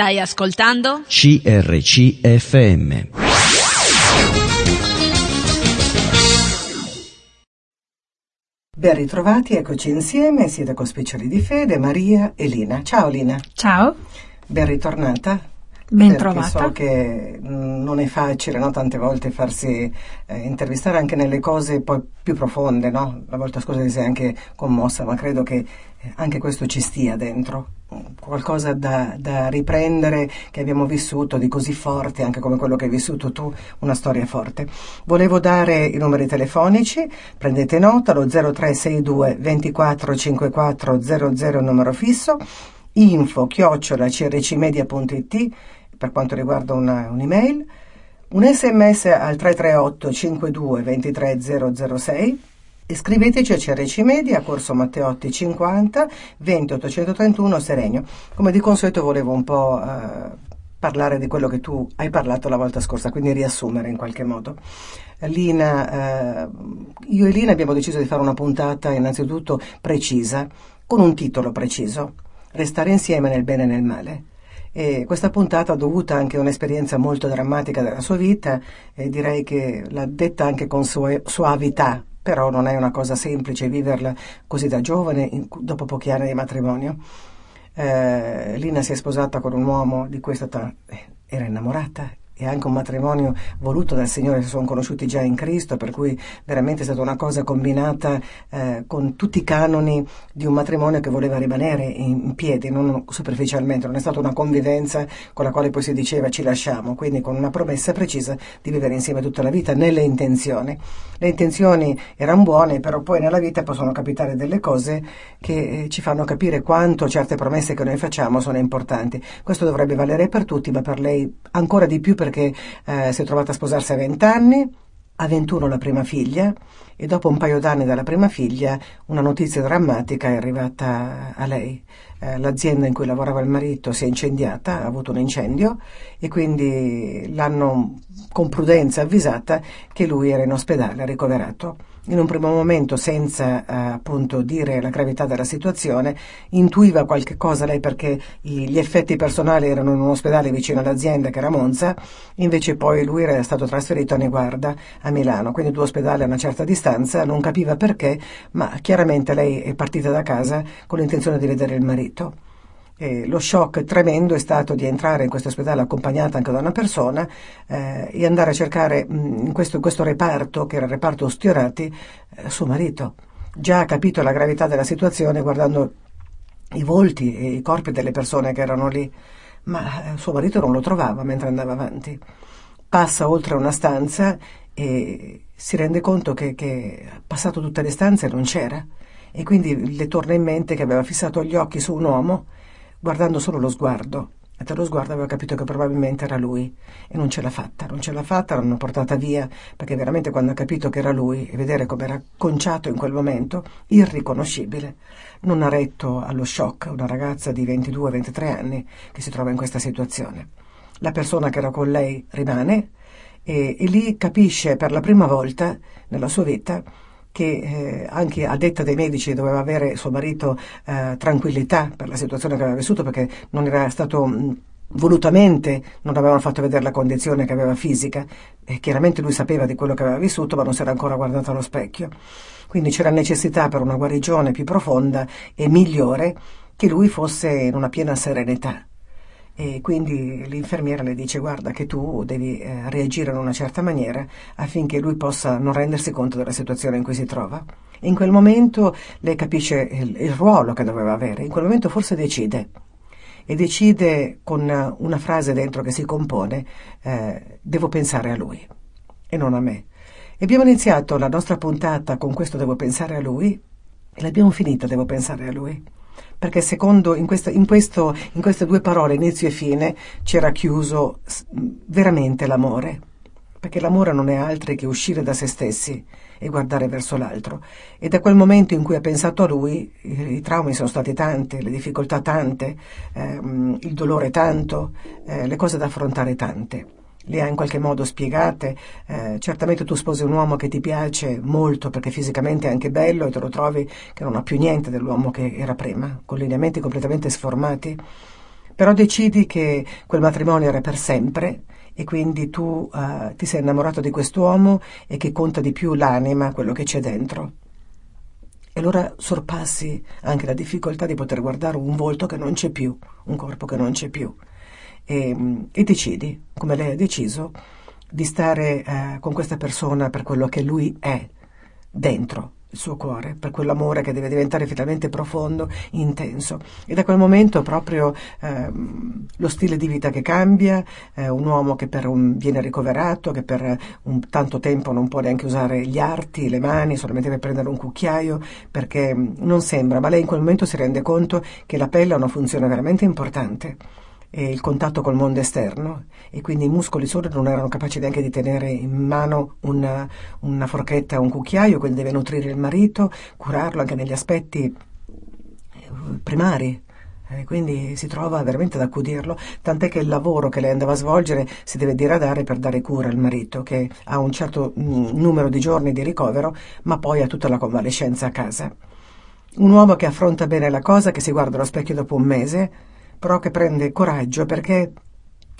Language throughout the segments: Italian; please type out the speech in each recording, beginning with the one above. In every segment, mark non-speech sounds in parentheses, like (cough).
Stai ascoltando? CRCFM. Ben ritrovati, eccoci insieme, siete con Speciali di Fede, Maria e Lina. Ciao Lina. Ciao. Ben ritornata. Ben trovata. So che mh, non è facile, no? Tante volte farsi eh, intervistare anche nelle cose poi più profonde, no? La volta scorsa ti sei anche commossa, ma credo che eh, anche questo ci stia dentro. Qualcosa da, da, riprendere che abbiamo vissuto di così forte, anche come quello che hai vissuto tu, una storia forte. Volevo dare i numeri telefonici, prendete nota, lo 0362 24 54 00 numero fisso, info chiocciola crcmedia.it per quanto riguarda una, un'email, un sms al 338 52 23 006 Iscriveteci a CRC Media, Corso Matteotti 50 20 831 Serenio. Come di consueto volevo un po' eh, parlare di quello che tu hai parlato la volta scorsa, quindi riassumere in qualche modo. Lina, eh, io e Lina abbiamo deciso di fare una puntata innanzitutto precisa, con un titolo preciso, Restare insieme nel bene e nel male. E questa puntata dovuta anche a un'esperienza molto drammatica della sua vita e direi che l'ha detta anche con sua suavità, però non è una cosa semplice viverla così da giovane, in, dopo pochi anni di matrimonio. Eh, Lina si è sposata con un uomo di questa età, eh, era innamorata e anche un matrimonio voluto dal Signore, si sono conosciuti già in Cristo, per cui veramente è stata una cosa combinata eh, con tutti i canoni di un matrimonio che voleva rimanere in, in, piedi, non superficialmente, non è stata una convivenza con la quale poi si diceva ci lasciamo, quindi con una promessa precisa di vivere insieme tutta la vita nelle intenzioni. Le intenzioni erano buone, però poi nella vita possono capitare delle cose che eh, ci fanno capire quanto certe promesse che noi facciamo sono importanti. Questo dovrebbe valere per tutti, ma per lei ancora di più per perché eh, si è trovata a sposarsi a 20 anni, a 21 la prima figlia e dopo un paio d'anni dalla prima figlia una notizia drammatica è arrivata a lei. Eh, l'azienda in cui lavorava il marito si è incendiata, ha avuto un incendio e quindi l'hanno con prudenza avvisata che lui era in ospedale ricoverato in un primo momento, senza eh, appunto dire la gravità della situazione, intuiva qualche cosa lei perché i, gli effetti personali erano in un ospedale vicino all'azienda che era Monza, invece poi lui era stato trasferito a Neguarda a Milano, quindi due ospedali a una certa distanza, non capiva perché, ma chiaramente lei è partita da casa con l'intenzione di vedere il marito. E lo shock tremendo è stato di entrare in questo ospedale accompagnata anche da una persona eh, e andare a cercare mh, in, questo, in, questo, reparto, che era il reparto Ostiorati, eh, suo marito. Già ha capito la gravità della situazione guardando i volti e i corpi delle persone che erano lì, ma eh, suo marito non lo trovava mentre andava avanti. Passa oltre una stanza e si rende conto che, che passato tutte le stanze non c'era e quindi le torna in mente che aveva fissato gli occhi su un uomo guardando solo lo sguardo. E dallo sguardo aveva capito che probabilmente era lui e non ce l'ha fatta, non ce l'ha fatta, l'hanno portata via perché veramente quando ha capito che era lui e vedere come era conciato in quel momento, irriconoscibile, non ha retto allo shock una ragazza di 22-23 anni che si trova in questa situazione. La persona che era con lei rimane e, e lì capisce per la prima volta nella sua vita che eh, anche a detta dei medici doveva avere suo marito eh, tranquillità per la situazione che aveva vissuto perché non era stato mh, volutamente non avevano fatto vedere la condizione che aveva fisica. E chiaramente lui sapeva di quello che aveva vissuto ma non si era ancora guardato allo specchio. Quindi c'era necessità per una guarigione più profonda e migliore che lui fosse in una piena serenità e quindi l'infermiera le dice guarda che tu devi eh, reagire in una certa maniera affinché lui possa non rendersi conto della situazione in cui si trova. In quel momento lei capisce il, il ruolo che doveva avere, in quel momento forse decide e decide con una frase dentro che si compone eh, devo pensare a lui e non a me. E abbiamo iniziato la nostra puntata con questo devo pensare a lui e l'abbiamo finita devo pensare a lui perché secondo in, questo, in, questo, in queste due parole, inizio e fine, c'era chiuso veramente l'amore, perché l'amore non è altro che uscire da se stessi e guardare verso l'altro. E da quel momento in cui ha pensato a lui, i, i traumi sono stati tanti, le difficoltà tante, ehm, il dolore tanto, eh, le cose da affrontare tante le ha in qualche modo spiegate. Eh, certamente tu sposi un uomo che ti piace molto perché fisicamente è anche bello e te lo trovi che non ha più niente dell'uomo che era prima, con lineamenti completamente sformati. però decidi che quel matrimonio era per sempre e quindi tu uh, ti sei innamorato di quest'uomo e che conta di più l'anima, quello che c'è dentro. E allora sorpassi anche la difficoltà di poter guardare un volto che non c'è più, un corpo che non c'è più. E, e decidi, come lei ha deciso, di stare eh, con questa persona per quello che lui è dentro, il suo cuore, per quell'amore che deve diventare finalmente profondo, intenso. E da quel momento proprio eh, lo stile di vita che cambia, eh, un uomo che un, viene ricoverato, che per un, tanto tempo non può neanche usare gli arti, le mani, solamente per prendere un cucchiaio, perché non sembra, ma lei in quel momento si rende conto che la pelle ha una funzione veramente importante e il contatto col mondo esterno e quindi i muscoli solo non erano capaci neanche di tenere in mano una, una forchetta o un cucchiaio, quindi deve nutrire il marito, curarlo anche negli aspetti eh, primari. Eh, quindi si trova veramente ad accudirlo, tant'è che il lavoro che lei andava a svolgere si deve diradare per dare cura al marito, che ha un certo mm, numero di giorni di ricovero, ma poi ha tutta la convalescenza a casa. Un uomo che affronta bene la cosa, che si guarda allo specchio dopo un mese, però che prende coraggio perché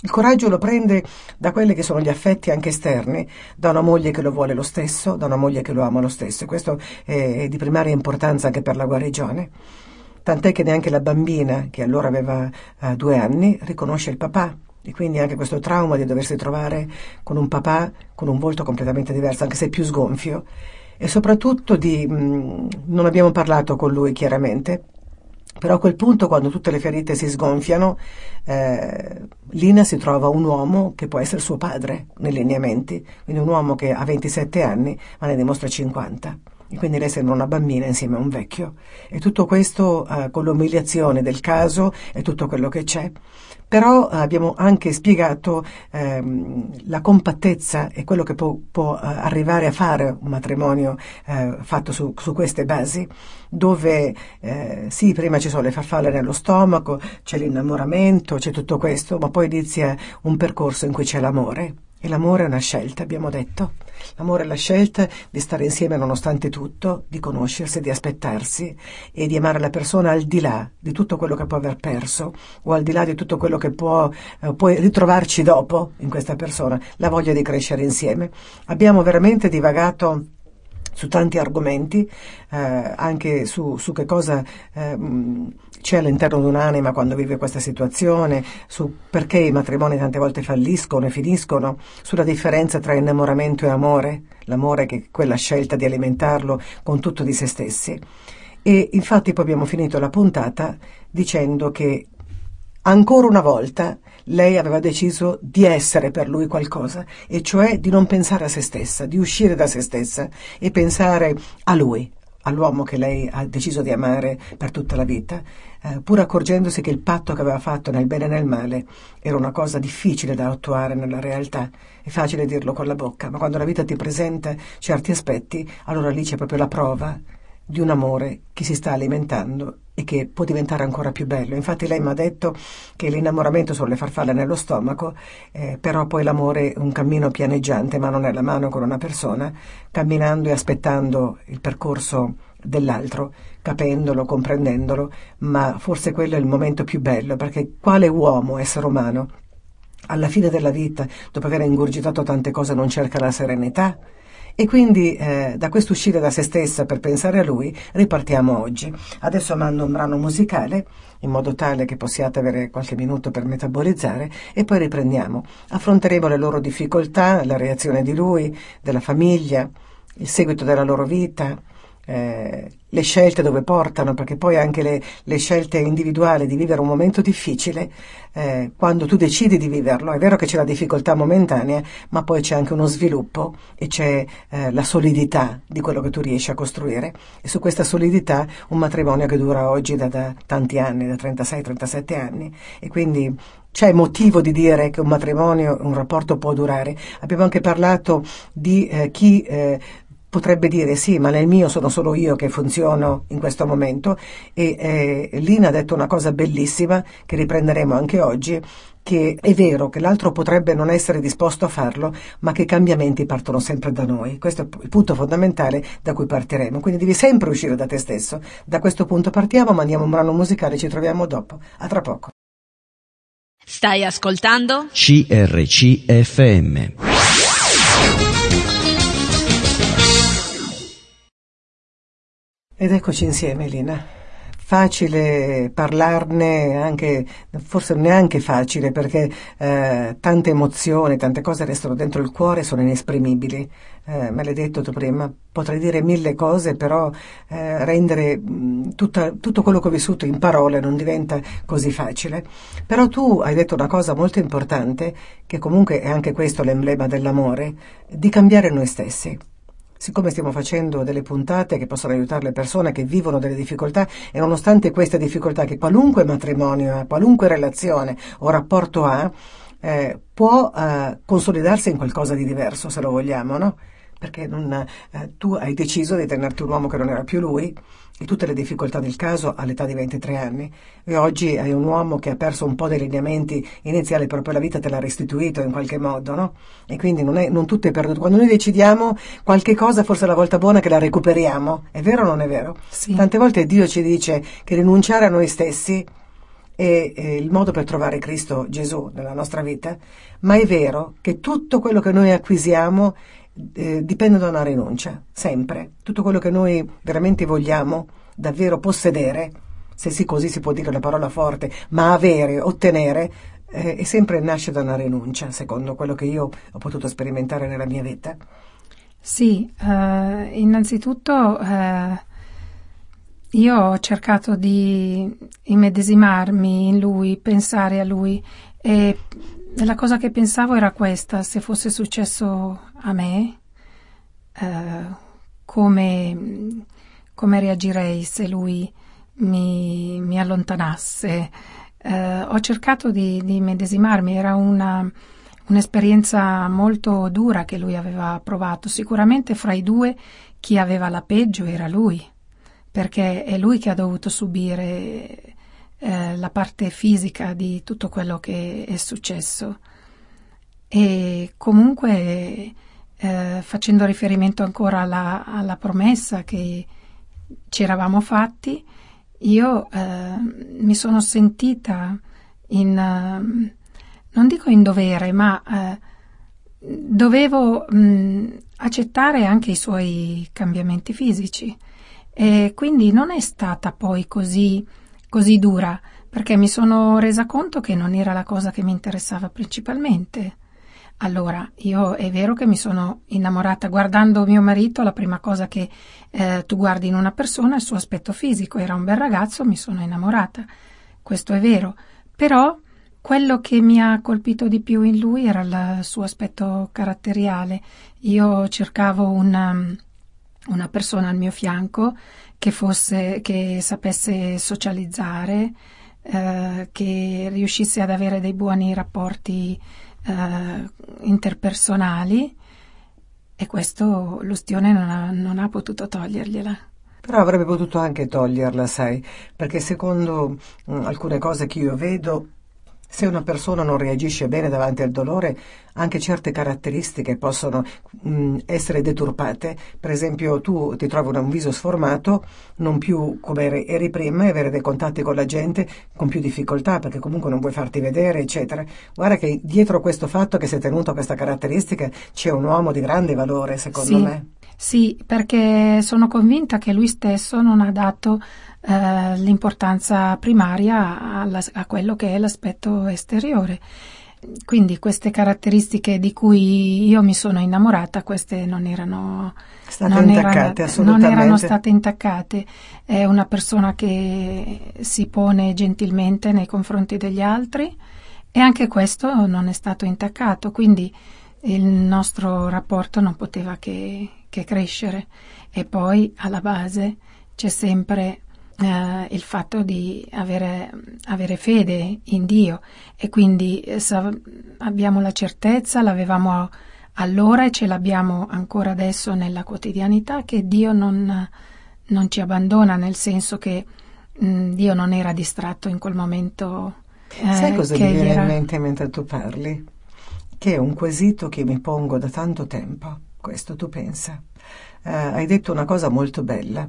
il coraggio lo prende da quelli che sono gli affetti anche esterni, da una moglie che lo vuole lo stesso, da una moglie che lo ama lo stesso. E questo è, di primaria importanza anche per la guarigione. Tant'è che neanche la bambina, che allora aveva uh, due anni, riconosce il papà. E quindi anche questo trauma di doversi trovare con un papà con un volto completamente diverso, anche se più sgonfio. E soprattutto di... Mh, mm, non abbiamo parlato con lui chiaramente, però a quel punto, quando tutte le ferite si sgonfiano, eh, Lina si trova un uomo che può essere suo padre nei lineamenti, quindi un uomo che ha 27 anni ma ne dimostra 50. Quindi lei sembra una bambina insieme a un vecchio. E tutto questo eh, con l'umiliazione del caso e tutto quello che c'è. Però eh, abbiamo anche spiegato ehm, la compattezza e quello che può, può eh, arrivare a fare un matrimonio eh, fatto su, su, queste basi, dove eh, sì, prima ci sono le farfalle nello stomaco, c'è l'innamoramento, c'è tutto questo, ma poi inizia un percorso in cui c'è l'amore e l'amore è una scelta, abbiamo detto. L'amore è la scelta di stare insieme nonostante tutto, di conoscersi, di aspettarsi e di amare la persona al di là di tutto quello che può aver perso o al di là di tutto quello che può, eh, puoi ritrovarci dopo in questa persona, la voglia di crescere insieme. Abbiamo veramente divagato su tanti argomenti, eh, anche su, su, che cosa eh, c'è all'interno di un'anima quando vive questa situazione, su perché i matrimoni tante volte falliscono e finiscono, sulla differenza tra innamoramento e amore, l'amore che è quella scelta di alimentarlo con tutto di se stessi. E infatti poi abbiamo finito la puntata dicendo che ancora una volta lei aveva deciso di essere per lui qualcosa, e cioè di non pensare a se stessa, di uscire da se stessa e pensare a lui, all'uomo che lei ha deciso di amare per tutta la vita, eh, pur accorgendosi che il patto che aveva fatto nel bene e nel male era una cosa difficile da attuare nella realtà. È facile dirlo con la bocca, ma quando la vita ti presenta certi aspetti, allora lì c'è proprio la prova di un amore che si sta alimentando e che può diventare ancora più bello. Infatti lei mi ha detto che l'innamoramento sono le farfalle nello stomaco, eh, però poi l'amore è un cammino pianeggiante, mano nella mano con una persona, camminando e aspettando il percorso dell'altro, capendolo, comprendendolo, ma forse quello è il momento più bello, perché quale uomo, essere umano, alla fine della vita, dopo aver ingurgitato tante cose, non cerca la serenità? E quindi eh, da questo uscire da se stessa per pensare a lui ripartiamo oggi. Adesso mando un brano musicale in modo tale che possiate avere qualche minuto per metabolizzare e poi riprendiamo. Affronteremo le loro difficoltà, la reazione di lui, della famiglia, il seguito della loro vita, eh, le scelte dove portano, perché poi anche le, le, scelte individuali di vivere un momento difficile, eh, quando tu decidi di viverlo, è vero che c'è la difficoltà momentanea, ma poi c'è anche uno sviluppo e c'è eh, la solidità di quello che tu riesci a costruire. E su questa solidità un matrimonio che dura oggi da, da tanti anni, da 36-37 anni, e quindi c'è motivo di dire che un matrimonio, un rapporto può durare. Abbiamo anche parlato di eh, chi eh, potrebbe dire sì, ma nel mio sono solo io che funziono in questo momento e eh, Lina ha detto una cosa bellissima che riprenderemo anche oggi, che è vero che l'altro potrebbe non essere disposto a farlo, ma che i cambiamenti partono sempre da noi. Questo è il punto fondamentale da cui partiremo. Quindi devi sempre uscire da te stesso. Da questo punto partiamo, mandiamo un brano musicale, ci troviamo dopo. A tra poco. Stai ascoltando? CRCFM. Ed eccoci insieme, Lina. Facile parlarne, anche, forse neanche facile, perché eh, tante emozioni, tante cose restano dentro il cuore, sono inesprimibili. Eh, me l'hai detto tu prima, potrei dire mille cose, però eh, rendere tutta, tutto quello che ho vissuto in parole non diventa così facile. Però tu hai detto una cosa molto importante, che comunque è anche questo l'emblema dell'amore, di cambiare noi stessi siccome stiamo facendo delle puntate che possono aiutare le persone che vivono delle difficoltà e nonostante queste difficoltà che qualunque matrimonio qualunque relazione o rapporto ha, eh, può eh, consolidarsi in qualcosa di diverso se lo vogliamo, no? Perché non, eh, tu hai deciso di tenerti un uomo che non era più lui e tutte le difficoltà del caso all'età di 23 anni e oggi hai un uomo che ha perso un po' dei lineamenti iniziali proprio la vita te l'ha restituito in qualche modo no? e quindi non, è, non tutto è perduto quando noi decidiamo qualche cosa forse è la volta buona che la recuperiamo è vero o non è vero? Sì. tante volte Dio ci dice che rinunciare a noi stessi è, è il modo per trovare Cristo Gesù nella nostra vita ma è vero che tutto quello che noi acquisiamo eh, dipende da una rinuncia, sempre. Tutto quello che noi veramente vogliamo davvero possedere, se sì così si può dire la parola forte, ma avere, ottenere, eh, è sempre nasce da una rinuncia, secondo quello che io ho potuto sperimentare nella mia vita. Sì, eh, innanzitutto eh, io ho cercato di immedesimarmi in lui, pensare a lui e la cosa che pensavo era questa, se fosse successo a me, eh, come, come, reagirei se lui mi, mi allontanasse. Eh, ho cercato di, di medesimarmi, era una, un'esperienza molto dura che lui aveva provato. Sicuramente fra i due chi aveva la peggio era lui, perché è lui che ha dovuto subire eh, la parte fisica di tutto quello che è successo. E comunque eh, facendo riferimento ancora alla, alla, promessa che ci eravamo fatti, io eh, mi sono sentita in, uh, non dico in dovere, ma uh, dovevo mh, accettare anche i suoi cambiamenti fisici e quindi non è stata poi così, così dura perché mi sono resa conto che non era la cosa che mi interessava principalmente. Allora, io è vero che mi sono innamorata guardando mio marito, la prima cosa che eh, tu guardi in una persona è il suo aspetto fisico, era un bel ragazzo, mi sono innamorata, questo è vero, però quello che mi ha colpito di più in lui era il suo aspetto caratteriale. Io cercavo una, una persona al mio fianco che, fosse, che sapesse socializzare, eh, che riuscisse ad avere dei buoni rapporti eh, interpersonali e questo l'ustione non ha, non ha potuto togliergliela. Però avrebbe potuto anche toglierla, sai, perché secondo mh, mm, alcune cose che io vedo se una persona non reagisce bene davanti al dolore, anche certe caratteristiche possono mh, mm, essere deturpate. Per esempio, tu ti trovi un viso sformato, non più come eri prima, e avere dei contatti con la gente con più difficoltà, perché comunque non vuoi farti vedere, eccetera. Guarda che dietro questo fatto che sei tenuto a questa caratteristica c'è un uomo di grande valore, secondo sì, me. Sì, perché sono convinta che lui stesso non ha dato eh, l'importanza primaria alla, a quello che è l'aspetto esteriore. Quindi queste caratteristiche di cui io mi sono innamorata, queste non erano state non intaccate, erano, non erano state intaccate. È una persona che si pone gentilmente nei confronti degli altri e anche questo non è stato intaccato, quindi il nostro rapporto non poteva che, che crescere. E poi alla base c'è sempre eh, il fatto di avere, avere, fede in Dio e quindi eh, abbiamo la certezza, l'avevamo allora e ce l'abbiamo ancora adesso nella quotidianità che Dio non, non ci abbandona nel senso che mh, mm, Dio non era distratto in quel momento. Eh, Sai cosa mi viene era... in mente mentre tu parli? Che è un quesito che mi pongo da tanto tempo. Questo tu pensa. Eh, hai detto una cosa molto bella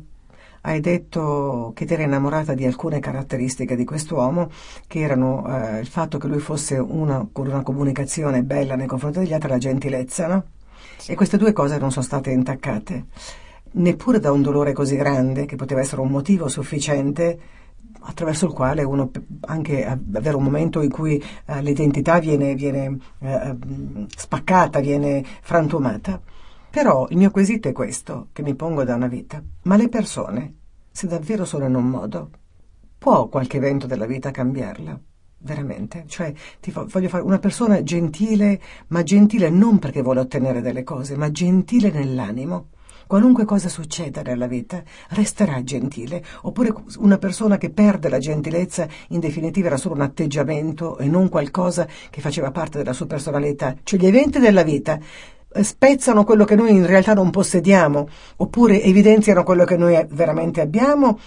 hai detto che ti eri innamorata di alcune caratteristiche di quest'uomo, che erano eh, il fatto che lui fosse una, con una comunicazione bella nei confronti degli altri, la gentilezza, no? E queste due cose non sono state intaccate, neppure da un dolore così grande, che poteva essere un motivo sufficiente attraverso il quale uno anche avere un momento in cui eh, l'identità viene, viene eh, spaccata, viene frantumata. Però il mio quesito è questo, che mi pongo da una vita. Ma le persone, se davvero sono in un modo, può qualche evento della vita cambiarla? Veramente? Cioè, ti voglio fare una persona gentile, ma gentile non perché vuole ottenere delle cose, ma gentile nell'animo. Qualunque cosa succeda nella vita, resterà gentile. Oppure una persona che perde la gentilezza, in definitiva era solo un atteggiamento e non qualcosa che faceva parte della sua personalità. Cioè gli eventi della vita spezzano quello che noi in realtà non possediamo, oppure evidenziano quello che noi veramente abbiamo,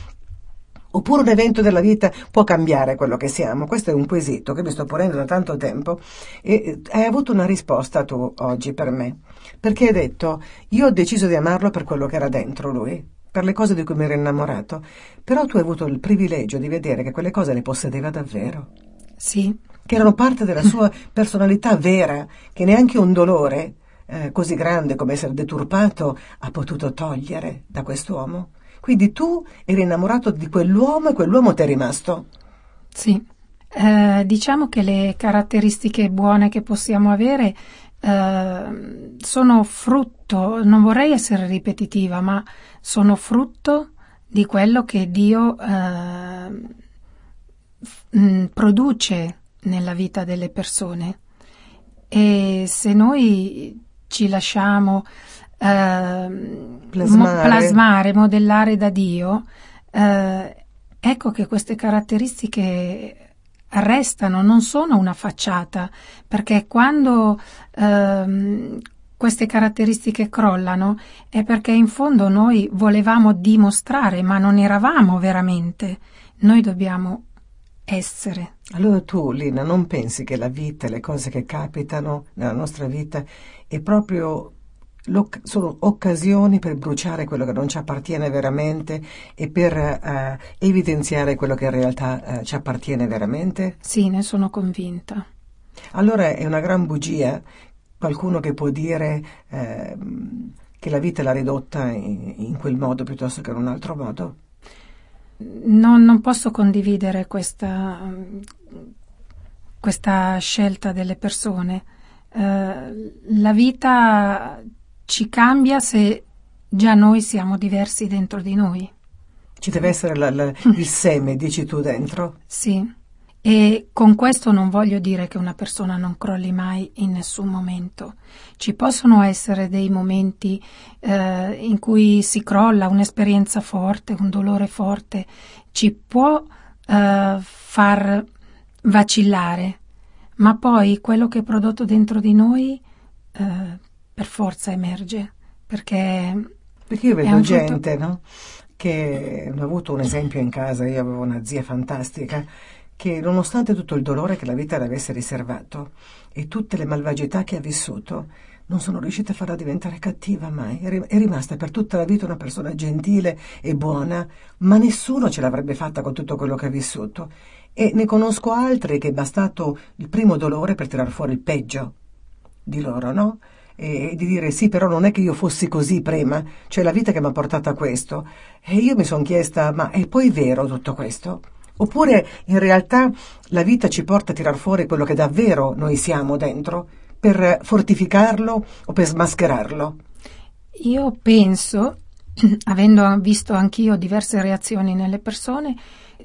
oppure un evento della vita può cambiare quello che siamo. Questo è un quesito che mi sto ponendo da tanto tempo e hai avuto una risposta tu oggi per me, perché hai detto io ho deciso di amarlo per quello che era dentro lui, per le cose di cui mi ero innamorato, però tu hai avuto il privilegio di vedere che quelle cose le possedeva davvero. Sì. Che erano parte della sua personalità vera, che neanche un dolore eh, così grande come essere deturpato ha potuto togliere da quest'uomo. Quindi tu eri innamorato di quell'uomo e quell'uomo ti è rimasto. Sì, eh, diciamo che le caratteristiche buone che possiamo avere eh, sono frutto, non vorrei essere ripetitiva, ma sono frutto di quello che Dio eh, produce nella vita delle persone. E se noi ci lasciamo eh, plasmare. Mo- plasmare. modellare da Dio, eh, ecco che queste caratteristiche restano, non sono una facciata, perché quando ehm, queste caratteristiche crollano è perché in fondo noi volevamo dimostrare, ma non eravamo veramente. Noi dobbiamo essere. Allora tu, Lina, non pensi che la vita, le cose che capitano nella nostra vita è proprio sono occasioni per bruciare quello che non ci appartiene veramente e per uh, evidenziare quello che in realtà uh, ci appartiene veramente? Sì, ne sono convinta. Allora è una gran bugia qualcuno che può dire eh, che la vita l'ha ridotta in, in quel modo piuttosto che in un altro modo? Non, non posso condividere questa, questa, scelta delle persone. Uh, la vita ci cambia se già noi siamo diversi dentro di noi. Ci deve essere la, la, (laughs) il seme, dici tu dentro? Sì. E con questo non voglio dire che una persona non crolli mai in nessun momento. Ci possono essere dei momenti eh, in cui si crolla, un'esperienza forte, un dolore forte, ci può eh, far vacillare, ma poi quello che è prodotto dentro di noi eh, per forza emerge, perché... Perché io vedo gente, frutto... no? Che ho avuto un esempio in casa, io avevo una zia fantastica che nonostante tutto il dolore che la vita le avesse riservato e tutte le malvagità che ha vissuto, non sono riuscita a farla diventare cattiva mai. È rimasta per tutta la vita una persona gentile e buona, ma nessuno ce l'avrebbe fatta con tutto quello che ha vissuto. E ne conosco altre che è bastato il primo dolore per tirar fuori il peggio di loro, no? E di dire sì, però non è che io fossi così prima, cioè la vita che mi ha portato a questo. E io mi sono chiesta, ma è poi vero tutto questo? Oppure in realtà la vita ci porta a tirar fuori quello che davvero noi siamo dentro per fortificarlo o per smascherarlo? Io penso, (clears throat) avendo visto anch'io diverse reazioni nelle persone,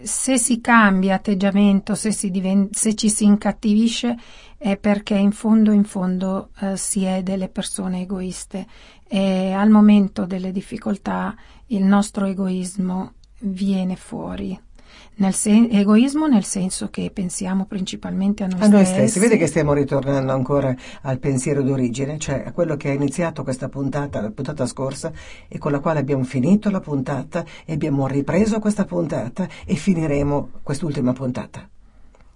se si cambia atteggiamento, se, diven- se ci si incattivisce, è perché in fondo, in fondo eh, si è delle persone egoiste e al momento delle difficoltà il nostro egoismo viene fuori. Nel sen- egoismo nel senso che pensiamo principalmente a noi, a noi stessi. stessi. Vedi che stiamo ritornando ancora al pensiero d'origine, cioè a quello che ha iniziato questa puntata, la puntata scorsa, e con la quale abbiamo finito la puntata e abbiamo ripreso questa puntata e finiremo quest'ultima puntata.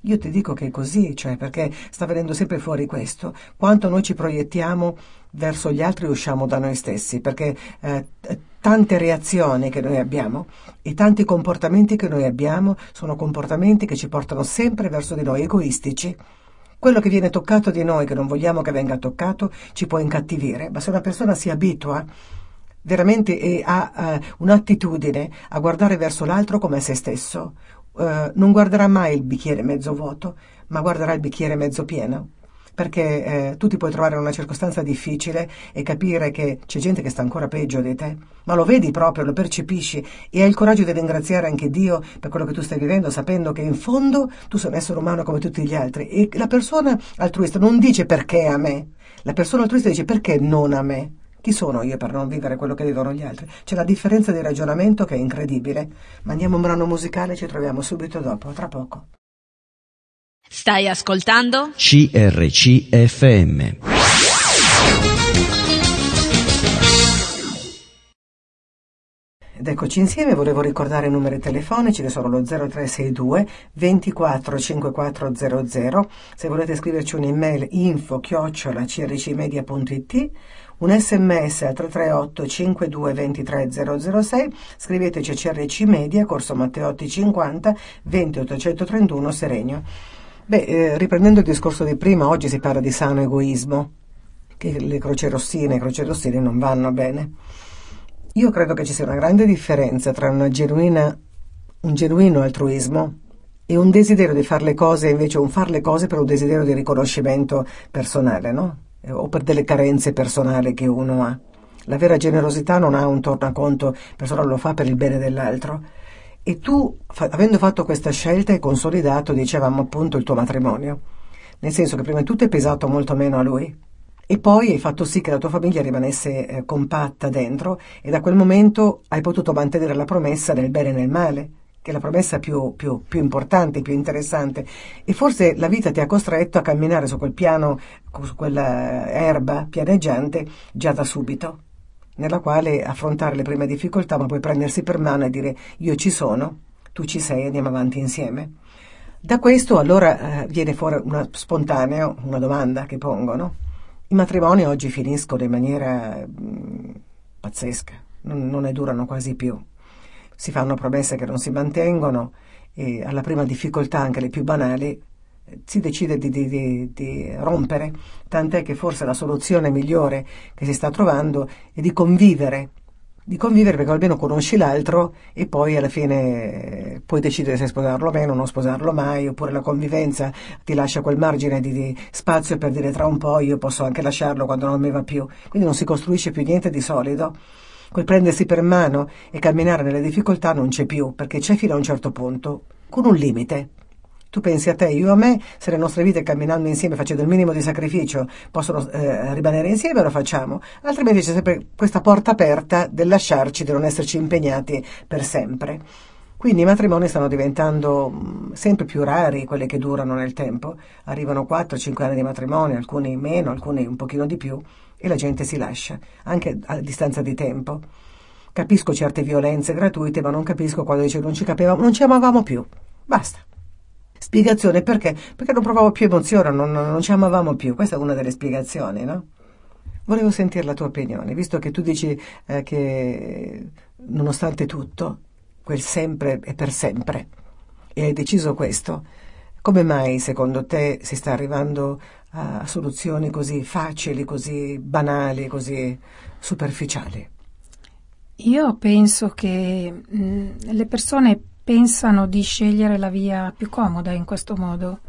Io ti dico che è così, cioè perché sta venendo sempre fuori questo, quanto noi ci proiettiamo verso gli altri usciamo da noi stessi, perché eh, tante reazioni che noi abbiamo e tanti comportamenti che noi abbiamo sono comportamenti che ci portano sempre verso di noi egoistici. Quello che viene toccato di noi, che non vogliamo che venga toccato, ci può incattivire, ma se una persona si abitua veramente e ha uh, un'attitudine a guardare verso l'altro come se stesso, uh, non guarderà mai il bicchiere mezzo vuoto, ma guarderà il bicchiere mezzo pieno perché eh, tu ti puoi trovare in una circostanza difficile e capire che c'è gente che sta ancora peggio di te, ma lo vedi proprio, lo percepisci e hai il coraggio di ringraziare anche Dio per quello che tu stai vivendo, sapendo che in fondo tu sei un essere umano come tutti gli altri. E la persona altruista non dice perché a me, la persona altruista dice perché non a me. Chi sono io per non vivere quello che vivono gli altri? C'è la differenza di ragionamento che è incredibile. Mandiamo un brano musicale e ci troviamo subito dopo, tra poco. Stai ascoltando? CRCFM. Ed eccoci insieme, volevo ricordare i numeri telefonici che sono lo 0362 24 5400, se volete scriverci un'email info chiocciola crcmedia.it, un sms al 338 52 23 006, scriveteci CRC Media, Corso Matteotti 50 20 831 Seregno. Beh, eh, riprendendo il discorso di prima, oggi si parla di sano egoismo, che le croce rossine e i croce rossine non vanno bene. Io credo che ci sia una grande differenza tra un genuino altruismo e un desiderio di fare le cose, invece un fare le cose per un desiderio di riconoscimento personale, no? O per delle carenze personali che uno ha. La vera generosità non ha un tornaconto personale, lo fa per il bene dell'altro. E tu, fa, avendo fatto questa scelta, hai consolidato, dicevamo appunto, il tuo matrimonio. Nel senso che prima di tutto è pesato molto meno a lui. E poi hai fatto sì che la tua famiglia rimanesse eh, compatta dentro e da quel momento hai potuto mantenere la promessa del bene e nel male, che è la promessa più, più, più importante, più interessante. E forse la vita ti ha costretto a camminare su quel piano, su quella erba pianeggiante già da subito nella quale affrontare le prime difficoltà, ma poi prendersi per mano e dire io ci sono, tu ci sei, andiamo avanti insieme. Da questo allora eh, viene fuori una spontanea, una domanda che pongono. I matrimoni oggi finiscono in maniera mh, mm, pazzesca, non, non ne durano quasi più. Si fanno promesse che non si mantengono e alla prima difficoltà, anche le più banali, si decide di, di, di, di, rompere, tant'è che forse la soluzione migliore che si sta trovando è di convivere, di convivere perché almeno conosci l'altro e poi alla fine puoi decidere se sposarlo o meno, non sposarlo mai, oppure la convivenza ti lascia quel margine di, spazio per dire tra un po' io posso anche lasciarlo quando non mi va più, quindi non si costruisce più niente di solido. Quel prendersi per mano e camminare nelle difficoltà non c'è più, perché c'è fino a un certo punto, con un limite. Tu pensi a te, io a me, se le nostre vite camminando insieme, facendo il minimo di sacrificio, possono eh, rimanere insieme, lo facciamo. Altrimenti c'è sempre questa porta aperta del lasciarci, di non esserci impegnati per sempre. Quindi i matrimoni stanno diventando mm, sempre più rari, quelli che durano nel tempo. Arrivano 4-5 anni di matrimonio, alcuni meno, alcuni un pochino di più, e la gente si lascia, anche a distanza di tempo. Capisco certe violenze gratuite, ma non capisco quando dice non ci capivamo, non ci amavamo più. Basta. Spiegazione perché? Perché non provavo più emozione, non, non ci amavamo più. Questa è una delle spiegazioni, no? Volevo sentire la tua opinione, visto che tu dici eh, che nonostante tutto, quel sempre è per sempre, e hai deciso questo, come mai secondo te si sta arrivando a soluzioni così facili, così banali, così superficiali? Io penso che mh, le persone pensano di scegliere la via più comoda in questo modo.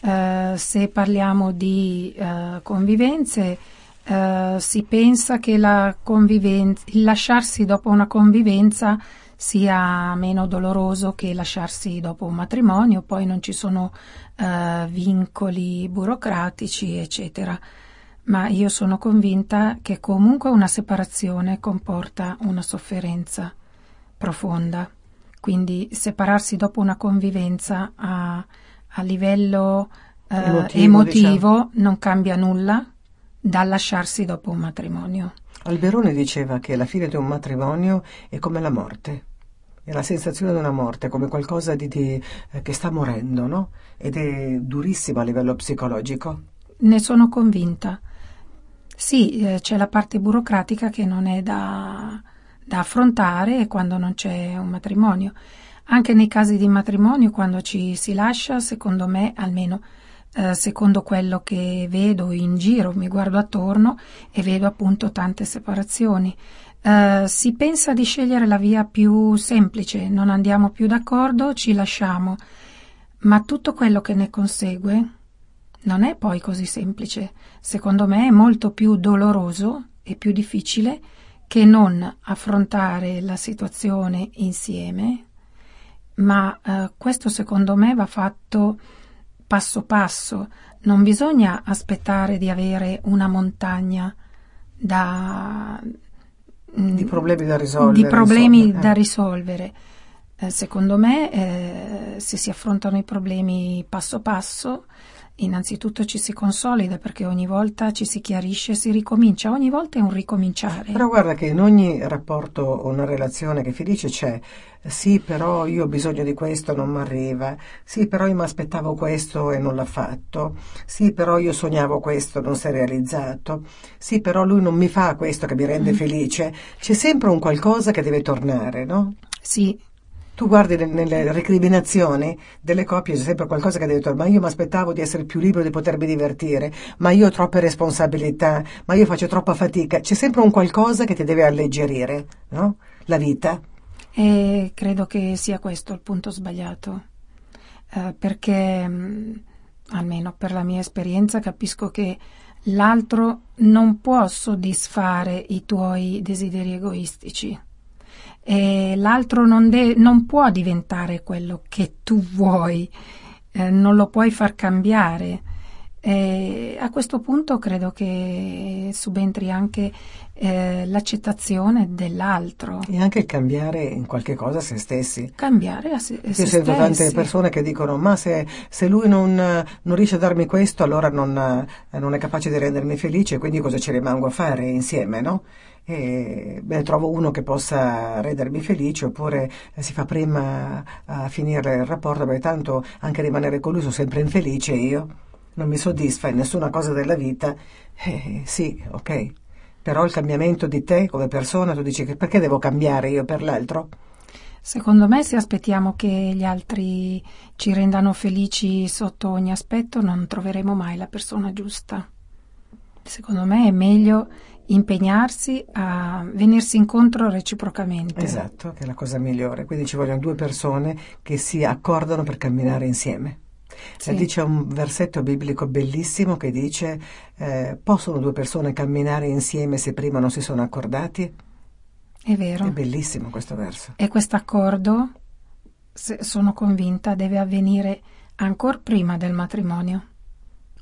Uh, se parliamo di uh, convivenze, uh, si pensa che la il lasciarsi dopo una convivenza sia meno doloroso che lasciarsi dopo un matrimonio, poi non ci sono vincoli burocratici, eccetera. Ma io sono convinta che comunque una separazione comporta una sofferenza profonda. Quindi separarsi dopo una convivenza a, a livello eh, emotivo, emotivo diciamo. non cambia nulla dal lasciarsi dopo un matrimonio. Alberone diceva che la fine di un matrimonio è come la morte. È la sensazione di una morte, come qualcosa di, di, eh, che sta morendo, no? Ed è durissimo a livello psicologico. Ne sono convinta. Sì, eh, c'è la parte burocratica che non è da, da affrontare quando non c'è un matrimonio. Anche nei casi di matrimonio, quando ci si lascia, secondo me, almeno eh, secondo quello che vedo in giro, mi guardo attorno e vedo appunto tante separazioni. Uh, si pensa di scegliere la via più semplice, non andiamo più d'accordo, ci lasciamo, ma tutto quello che ne consegue non è poi così semplice. Secondo me è molto più doloroso e più difficile che non affrontare la situazione insieme, ma uh, questo secondo me va fatto passo passo, non bisogna aspettare di avere una montagna da Mm. di problemi da risolvere. Di problemi da eh. risolvere. Eh, secondo me, eh, se si affrontano i problemi passo passo, innanzitutto ci si consolida perché ogni volta ci si chiarisce, si ricomincia, ogni volta è un ricominciare. Però guarda che in ogni rapporto o una relazione che finisce c'è sì, però io ho bisogno di questo, non mi arriva. Sì, però io mi aspettavo questo e non l'ha fatto. Sì, però io sognavo questo, non si è realizzato. Sì, però lui non mi fa questo che mi rende mm. felice. C'è sempre un qualcosa che deve tornare, no? Sì, tu guardi nelle recriminazioni delle coppie c'è sempre qualcosa che deve tornare, ma io mi aspettavo di essere più libero, di potermi divertire, ma io ho troppe responsabilità, ma io faccio troppa fatica, c'è sempre un qualcosa che ti deve alleggerire, no? La vita. E credo che sia questo il punto sbagliato, eh, perché mh, almeno per la mia esperienza capisco che l'altro non può soddisfare i tuoi desideri egoistici e l'altro non, de- non può diventare quello che tu vuoi, eh, non lo puoi far cambiare. E a questo punto credo che subentri anche eh, l'accettazione dell'altro. E anche il cambiare in qualche cosa se stessi. Cambiare a se, Io se sento stessi. tante persone che dicono ma se, se lui non, non, riesce a darmi questo allora non, eh, non, è capace di rendermi felice, quindi cosa ci rimango a fare insieme, no? E, beh, trovo uno che possa rendermi felice oppure eh, si fa prima a finire il rapporto perché tanto anche rimanere con lui sono sempre infelice io non mi soddisfa in nessuna cosa della vita, eh, sì, ok. Però il cambiamento di te come persona, tu dici che perché devo cambiare io per l'altro? Secondo me se aspettiamo che gli altri ci rendano felici sotto ogni aspetto non troveremo mai la persona giusta. Secondo me è meglio impegnarsi a venirsi incontro reciprocamente. Esatto, che è la cosa migliore. Quindi ci vogliono due persone che si accordano per camminare insieme. Sì. Dice un versetto biblico bellissimo che dice eh, possono due persone camminare insieme se prima non si sono accordati? È vero. È bellissimo questo verso. E questo accordo, sono convinta, deve avvenire ancora prima del matrimonio.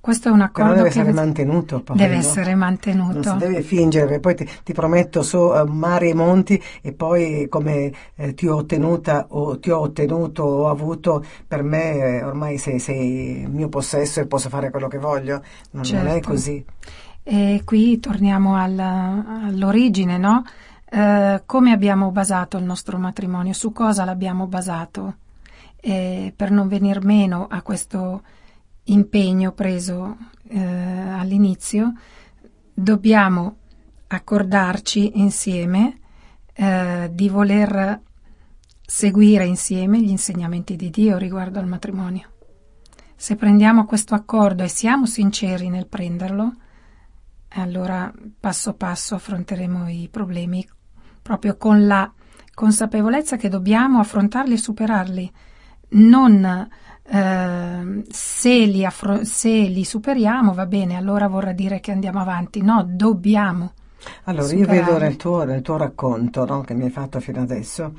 Questo è un accordo Però deve che essere mantenuto. Poi, deve no? essere mantenuto. Non si deve fingere, poi ti, ti prometto su uh, mari e monti e poi come eh, ti ho ottenuta o ti ho ottenuto o avuto, per me eh, ormai sei, sei mio possesso e posso fare quello che voglio. Non, certo. non è così. E qui torniamo al, all'origine, no? Eh, come abbiamo basato il nostro matrimonio? Su cosa l'abbiamo basato? Eh, per non venir meno a questo impegno preso eh, all'inizio, dobbiamo accordarci insieme eh, di voler seguire insieme gli insegnamenti di Dio riguardo al matrimonio. Se prendiamo questo accordo e siamo sinceri nel prenderlo, allora passo passo affronteremo i problemi proprio con la consapevolezza che dobbiamo affrontarli e superarli, non Uh, se, li affro- se li superiamo va bene, allora vorrà dire che andiamo avanti. No, dobbiamo. Allora, superarli. io vedo nel tuo, nel tuo racconto no, che mi hai fatto fino adesso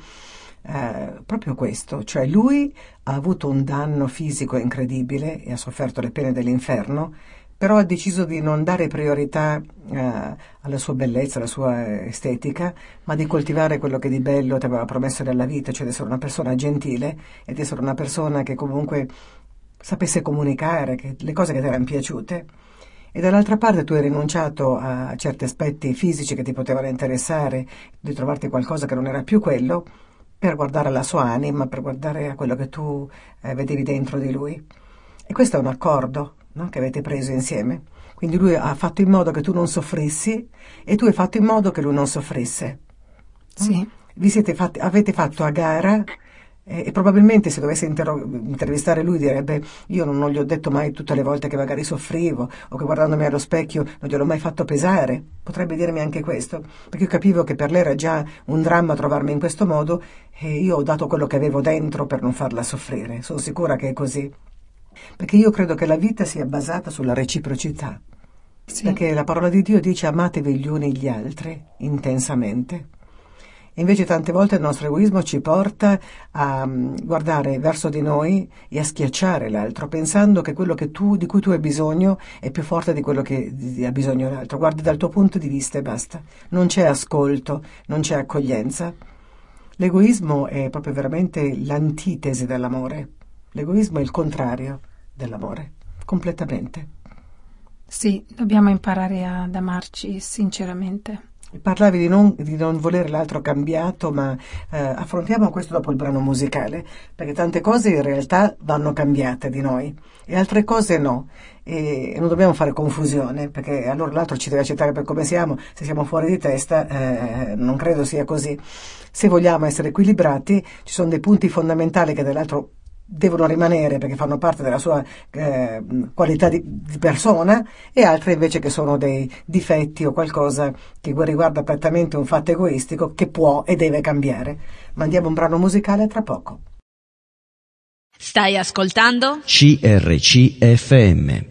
eh, proprio questo, cioè lui ha avuto un danno fisico incredibile e ha sofferto le pene dell'inferno però ha deciso di non dare priorità eh, alla sua bellezza, alla sua estetica, ma di coltivare quello che di bello ti aveva promesso nella vita, cioè di essere una persona gentile e di essere una persona che comunque sapesse comunicare le cose che ti erano piaciute. E dall'altra parte tu hai rinunciato a certi aspetti fisici che ti potevano interessare, di trovarti qualcosa che non era più quello, per guardare alla sua anima, per guardare a quello che tu eh, vedevi dentro di lui. E questo è un accordo, no? che avete preso insieme. Quindi lui ha fatto in modo che tu non soffrissi e tu hai fatto in modo che lui non soffrisse. Sì. Vi siete fatti, avete fatto a gara eh, e probabilmente se dovesse intervistare lui direbbe io non, non, gli ho detto mai tutte le volte che magari soffrivo o che guardandomi allo specchio non gliel'ho mai fatto pesare. Potrebbe dirmi anche questo, perché io capivo che per lei era già un dramma trovarmi in questo modo e io ho dato quello che avevo dentro per non farla soffrire. Sono sicura che è così. Perché io credo che la vita sia basata sulla reciprocità. Sì. Perché la parola di Dio dice amatevi gli uni gli altri intensamente. Invece tante volte il nostro egoismo ci porta a mm, guardare verso di noi e a schiacciare l'altro, pensando che quello che tu, di cui tu hai bisogno è più forte di quello che ha bisogno l'altro. Guardi dal tuo punto di vista e basta. Non c'è ascolto, non c'è accoglienza. L'egoismo è proprio veramente l'antitesi dell'amore. L'egoismo è il contrario dell'amore, completamente. Sì, dobbiamo imparare ad amarci sinceramente. Parlavi di non, di non, volere l'altro cambiato, ma eh, affrontiamo questo dopo il brano musicale, perché tante cose in realtà vanno cambiate di noi e altre cose no. E, non dobbiamo fare confusione, perché allora l'altro ci deve accettare per come siamo, se siamo fuori di testa eh, non credo sia così. Se vogliamo essere equilibrati, ci sono dei punti fondamentali che dell'altro devono rimanere perché fanno parte della sua eh, qualità di, di, persona e altre invece che sono dei difetti o qualcosa che riguarda prettamente un fatto egoistico che può e deve cambiare. Mandiamo un brano musicale tra poco. Stai ascoltando? CRCFM.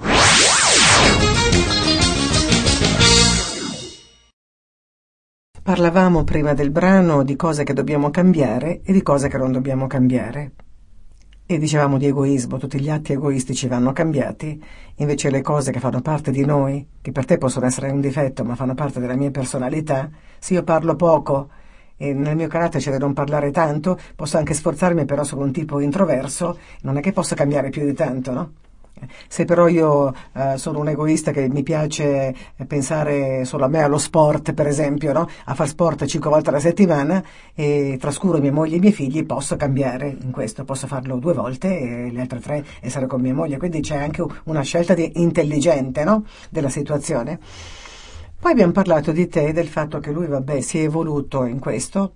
Parlavamo prima del brano di cose che dobbiamo cambiare e di cose che non dobbiamo cambiare. E dicevamo di egoismo, tutti gli atti egoistici vanno cambiati, invece le cose che fanno parte di noi, che per te possono essere un difetto ma fanno parte della mia personalità, se io parlo poco e nel mio carattere c'è da non parlare tanto, posso anche sforzarmi però sono un tipo introverso, non è che posso cambiare più di tanto, no? Se però io eh, sono un egoista che mi piace pensare solo a me, allo sport per esempio, no? a far sport cinque volte alla settimana e trascuro mia moglie e i miei figli, posso cambiare in questo, posso farlo due volte e le altre tre essere con mia moglie, quindi c'è anche una scelta intelligente no? della situazione. Poi abbiamo parlato di te e del fatto che lui, vabbè, si è evoluto in questo,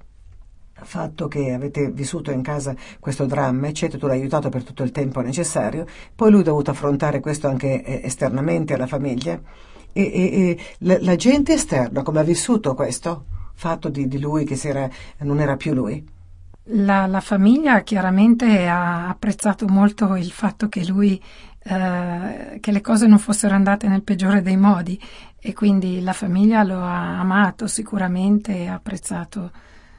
fatto che avete vissuto in casa questo dramma, eccetera, tu l'hai aiutato per tutto il tempo necessario, poi lui ha dovuto affrontare questo anche eh, esternamente alla famiglia. E, e, e la, la, gente esterna come ha vissuto questo fatto di, di lui che era, non era più lui? La, la, famiglia chiaramente ha apprezzato molto il fatto che lui eh, che le cose non fossero andate nel peggiore dei modi. E quindi la famiglia lo ha amato sicuramente e ha apprezzato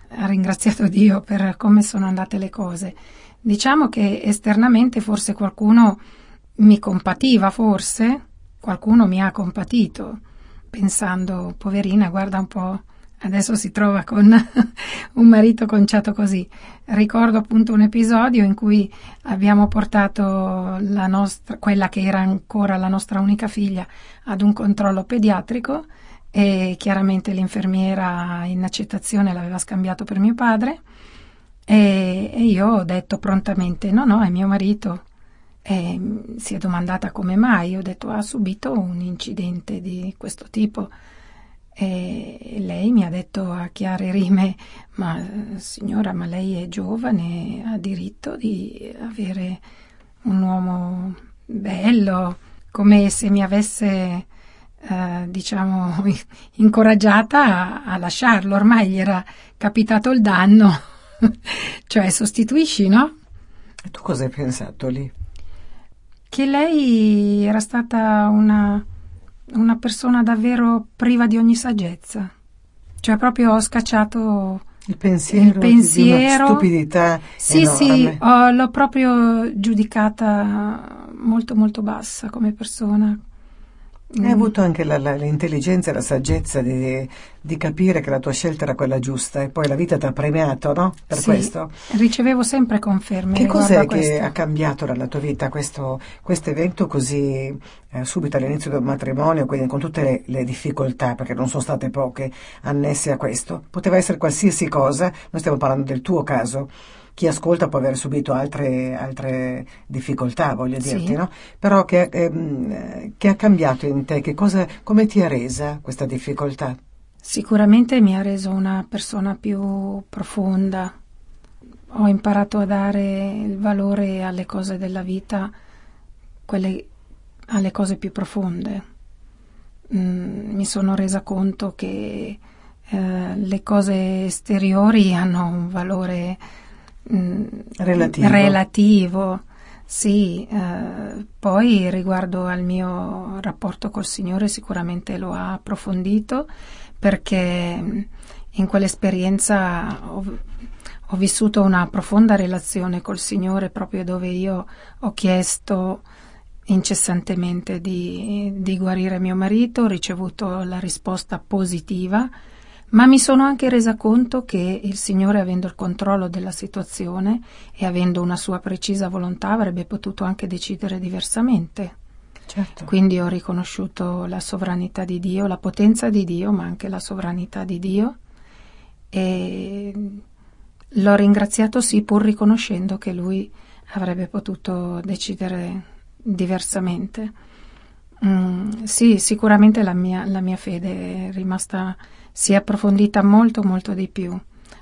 ha ringraziato Dio per come sono andate le cose. Diciamo che esternamente forse qualcuno mi compativa, forse qualcuno mi ha compatito, pensando, poverina, guarda un po', adesso si trova con (laughs) un marito conciato così. Ricordo appunto un episodio in cui abbiamo portato nostra, quella che era ancora la nostra unica figlia, ad un controllo pediatrico e chiaramente l'infermiera in accettazione l'aveva scambiato per mio padre. E, e io ho detto prontamente no no è mio marito. E si è domandata come mai. Ho detto ha subito un incidente di questo tipo. E lei mi ha detto a chiare rime ma signora ma lei è giovane ha diritto di avere un uomo bello come se mi avesse eh, diciamo, (laughs) incoraggiata a, a, lasciarlo, ormai gli era capitato il danno, (laughs) cioè sostituisci, no? E tu cosa hai pensato lì? Che lei era stata una, una persona davvero priva di ogni saggezza, cioè proprio ho scacciato il pensiero, il pensiero. stupidità sì enorme. sì ho, l'ho proprio giudicata molto molto bassa come persona hai avuto anche la, la, l'intelligenza e la saggezza di, di, capire che la tua scelta era quella giusta e poi la vita ti ha premiato, no? Per sì, questo. Ricevevo sempre conferme. Che cos'è che ha cambiato nella tua vita questo evento così eh, subito all'inizio del matrimonio, quindi con tutte le, le, difficoltà, perché non sono state poche, annesse a questo? Poteva essere qualsiasi cosa, noi stiamo parlando del tuo caso chi ascolta può aver subito altre, altre difficoltà, voglio dirti, sì. no? Però che, ehm, che, ha cambiato in te? Cosa, come ti ha resa questa difficoltà? Sicuramente mi ha reso una persona più profonda. Ho imparato a dare il valore alle cose della vita, quelle, alle cose più profonde. Mm, mi sono resa conto che eh, le cose esteriori hanno un valore mm, relativo. relativo. Sì, eh, poi riguardo al mio rapporto col Signore sicuramente lo ha approfondito perché mm, in quell'esperienza ho, ho vissuto una profonda relazione col Signore proprio dove io ho chiesto incessantemente di, di, guarire mio marito, ho ricevuto la risposta positiva, ma mi sono anche resa conto che il Signore, avendo il controllo della situazione e avendo una sua precisa volontà, avrebbe potuto anche decidere diversamente. Certo. Quindi ho riconosciuto la sovranità di Dio, la potenza di Dio, ma anche la sovranità di Dio e l'ho ringraziato sì pur riconoscendo che lui avrebbe potuto decidere diversamente. Mm, sì, sicuramente la mia, la mia fede è rimasta, si è approfondita molto molto di più.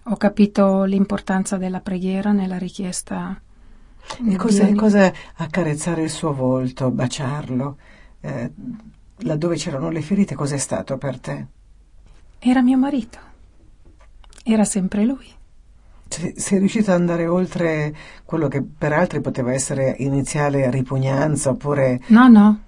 Ho capito l'importanza della preghiera nella richiesta e cos'è, cos'è, accarezzare il suo volto, baciarlo? Eh, laddove c'erano le ferite, cos'è stato per te? Era mio marito. Era sempre lui. Sei, sei riuscita ad andare oltre quello che per altri poteva essere iniziale ripugnanza oppure... No, no,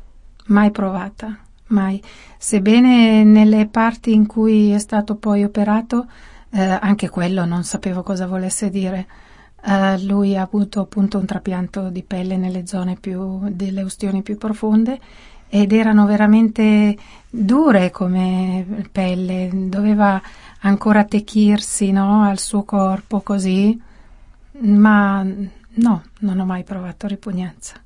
mai provata, mai. Sebbene nelle parti in cui è stato poi operato, eh, anche quello non sapevo cosa volesse dire. Uh, lui ha avuto appunto un trapianto di pelle nelle zone più, delle ustioni più profonde ed erano veramente dure come pelle, doveva ancora attecchirsi no, al suo corpo così, ma no, non ho mai provato ripugnanza.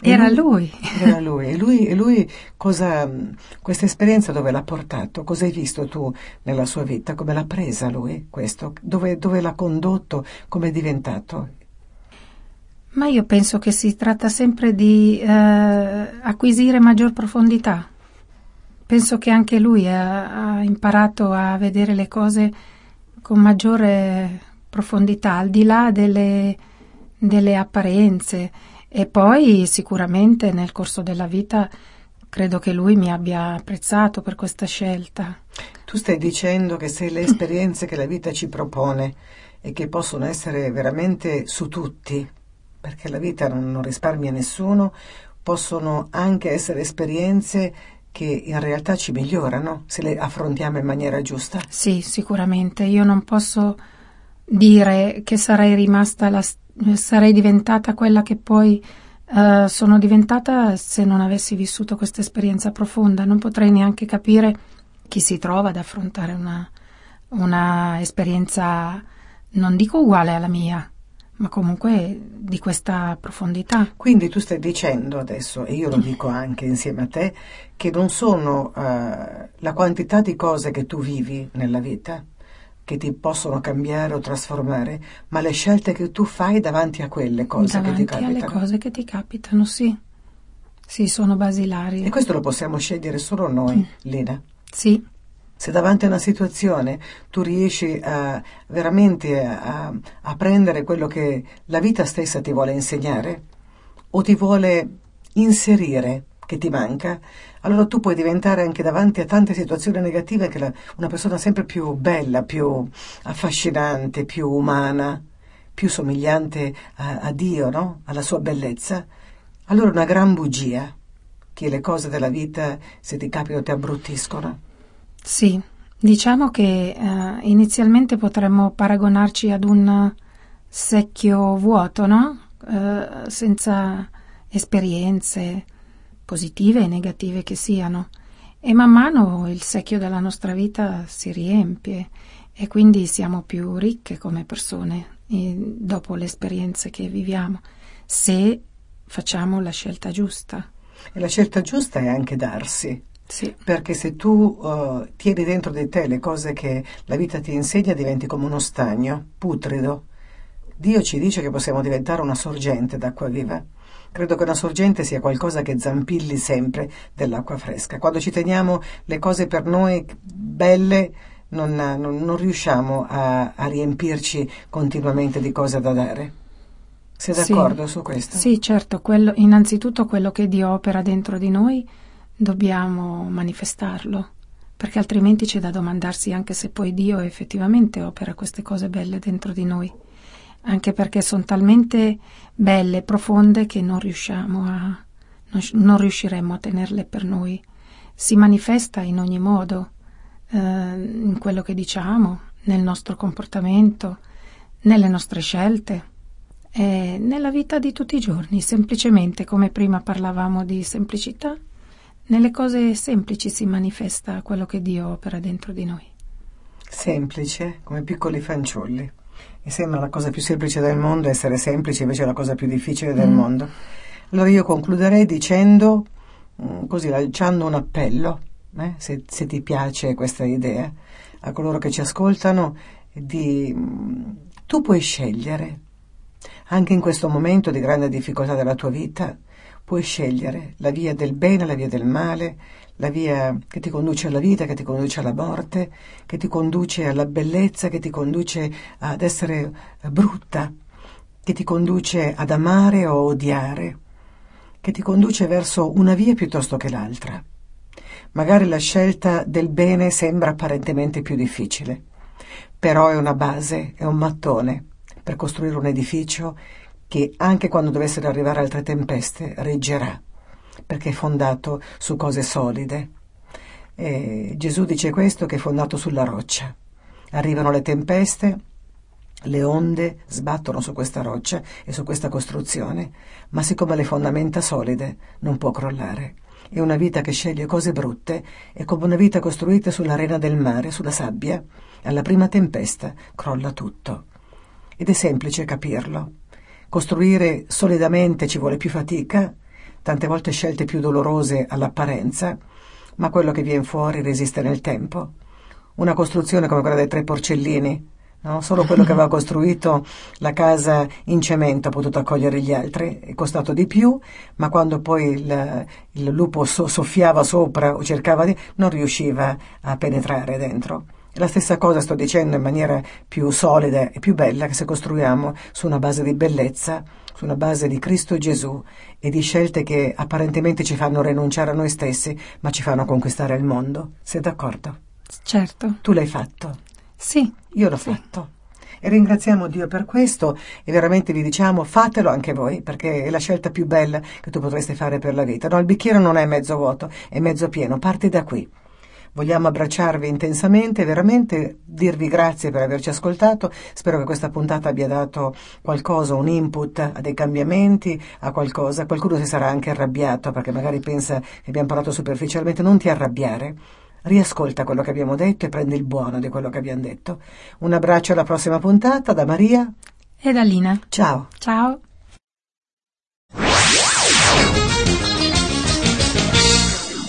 Era lui. Era lui. E lui, e lui cosa, questa esperienza dove l'ha portato? Cosa hai visto tu nella sua vita? Come l'ha presa lui questo? Dove, dove l'ha condotto? Come è diventato? Ma io penso che si tratta sempre di eh, acquisire maggior profondità. Penso che anche lui ha, ha imparato a vedere le cose con maggiore profondità, al di là delle, delle apparenze e poi sicuramente nel corso della vita credo che lui mi abbia apprezzato per questa scelta. Tu stai dicendo che se le esperienze che la vita ci propone e che possono essere veramente su tutti, perché la vita non, non risparmia nessuno, possono anche essere esperienze che in realtà ci migliorano se le affrontiamo in maniera giusta. Sì, sicuramente. Io non posso dire che sarei rimasta la sarei diventata quella che poi uh, sono diventata se non avessi vissuto questa esperienza profonda. Non potrei neanche capire chi si trova ad affrontare una, una esperienza, non dico uguale alla mia, ma comunque di questa profondità. Quindi tu stai dicendo adesso, e io lo dico anche insieme a te, che non sono uh, la quantità di cose che tu vivi nella vita, che ti possono cambiare o trasformare, ma le scelte che tu fai davanti a quelle cose davanti che ti capitano. alle cose che ti capitano, sì. Sì, sono basilari. E questo lo possiamo scegliere solo noi, mm. Lina. Sì. Se davanti a una situazione tu riesci a, veramente a, a prendere quello che la vita stessa ti vuole insegnare o ti vuole inserire che ti manca, allora tu puoi diventare anche davanti a tante situazioni negative la, una persona sempre più bella, più affascinante, più umana, più somigliante a, a Dio, no? alla sua bellezza. Allora una gran bugia che le cose della vita, se ti capitano, ti abbruttiscono. Sì, diciamo che uh, inizialmente potremmo paragonarci ad un secchio vuoto, no? Uh, senza esperienze, positive e negative che siano, e man mano il secchio della nostra vita si riempie e quindi siamo più ricche come persone dopo le esperienze che viviamo, se facciamo la scelta giusta. E la scelta giusta è anche darsi. Sì. Perché se tu uh, tieni dentro di te le cose che la vita ti insegna, diventi come uno stagno, putrido. Dio ci dice che possiamo diventare una sorgente d'acqua viva Credo che una sorgente sia qualcosa che zampilli sempre dell'acqua fresca. Quando ci teniamo le cose per noi belle, non, non, non riusciamo a, a, riempirci continuamente di cose da dare. Sei d'accordo sì, su questo? Sì, certo. Quello, innanzitutto quello che Dio opera dentro di noi dobbiamo manifestarlo, perché altrimenti c'è da domandarsi anche se poi Dio effettivamente opera queste cose belle dentro di noi anche perché sono talmente belle, profonde, che non riusciamo a, non, non riusciremo a tenerle per noi. Si manifesta in ogni modo, eh, in quello che diciamo, nel nostro comportamento, nelle nostre scelte e nella vita di tutti i giorni, semplicemente come prima parlavamo di semplicità, nelle cose semplici si manifesta quello che Dio opera dentro di noi. Semplice, come piccoli fanciulli. Mi sembra la cosa più semplice del mondo essere semplice, invece è la cosa più difficile del mm. mondo. Allora io concluderei dicendo, mm, così lanciando un appello, eh, se, se, ti piace questa idea, a coloro che ci ascoltano, di mm, tu puoi scegliere, anche in questo momento di grande difficoltà della tua vita, puoi scegliere la via del bene, la via del male, la via che ti conduce alla vita, che ti conduce alla morte, che ti conduce alla bellezza, che ti conduce ad essere brutta, che ti conduce ad amare o odiare, che ti conduce verso una via piuttosto che l'altra. Magari la scelta del bene sembra apparentemente più difficile, però è una base, è un mattone per costruire un edificio che anche quando dovessero arrivare altre tempeste reggerà perché è fondato su cose solide. E Gesù dice questo che è fondato sulla roccia. Arrivano le tempeste, le onde sbattono su questa roccia e su questa costruzione, ma siccome le fondamenta solide non può crollare. E una vita che sceglie cose brutte è come una vita costruita sull'arena del mare, sulla sabbia. Alla prima tempesta crolla tutto. Ed è semplice capirlo. Costruire solidamente ci vuole più fatica, tante volte scelte più dolorose all'apparenza, ma quello che viene fuori resiste nel tempo. Una costruzione come quella dei tre porcellini, no? solo quello che aveva (laughs) costruito la casa in cemento ha potuto accogliere gli altri, è costato di più, ma quando poi il, il lupo so, soffiava sopra o cercava di... non riusciva a penetrare dentro. La stessa cosa sto dicendo in maniera più solida e più bella che se costruiamo su una base di bellezza sulla base di Cristo Gesù e di scelte che apparentemente ci fanno rinunciare a noi stessi, ma ci fanno conquistare il mondo. Sei d'accordo? Certo. Tu l'hai fatto? Sì. Io l'ho sì. fatto. E ringraziamo Dio per questo e veramente vi diciamo fatelo anche voi perché è la scelta più bella che tu potresti fare per la vita. No, il bicchiere non è mezzo vuoto, è mezzo pieno, parti da qui. Vogliamo abbracciarvi intensamente veramente dirvi grazie per averci ascoltato. Spero che questa puntata abbia dato qualcosa, un input a dei cambiamenti, a qualcosa. Qualcuno si sarà anche arrabbiato perché magari pensa che abbiamo parlato superficialmente. Non ti arrabbiare. Riascolta quello che abbiamo detto e prendi il buono di quello che abbiamo detto. Un abbraccio alla prossima puntata da Maria e da Lina. Ciao. Ciao.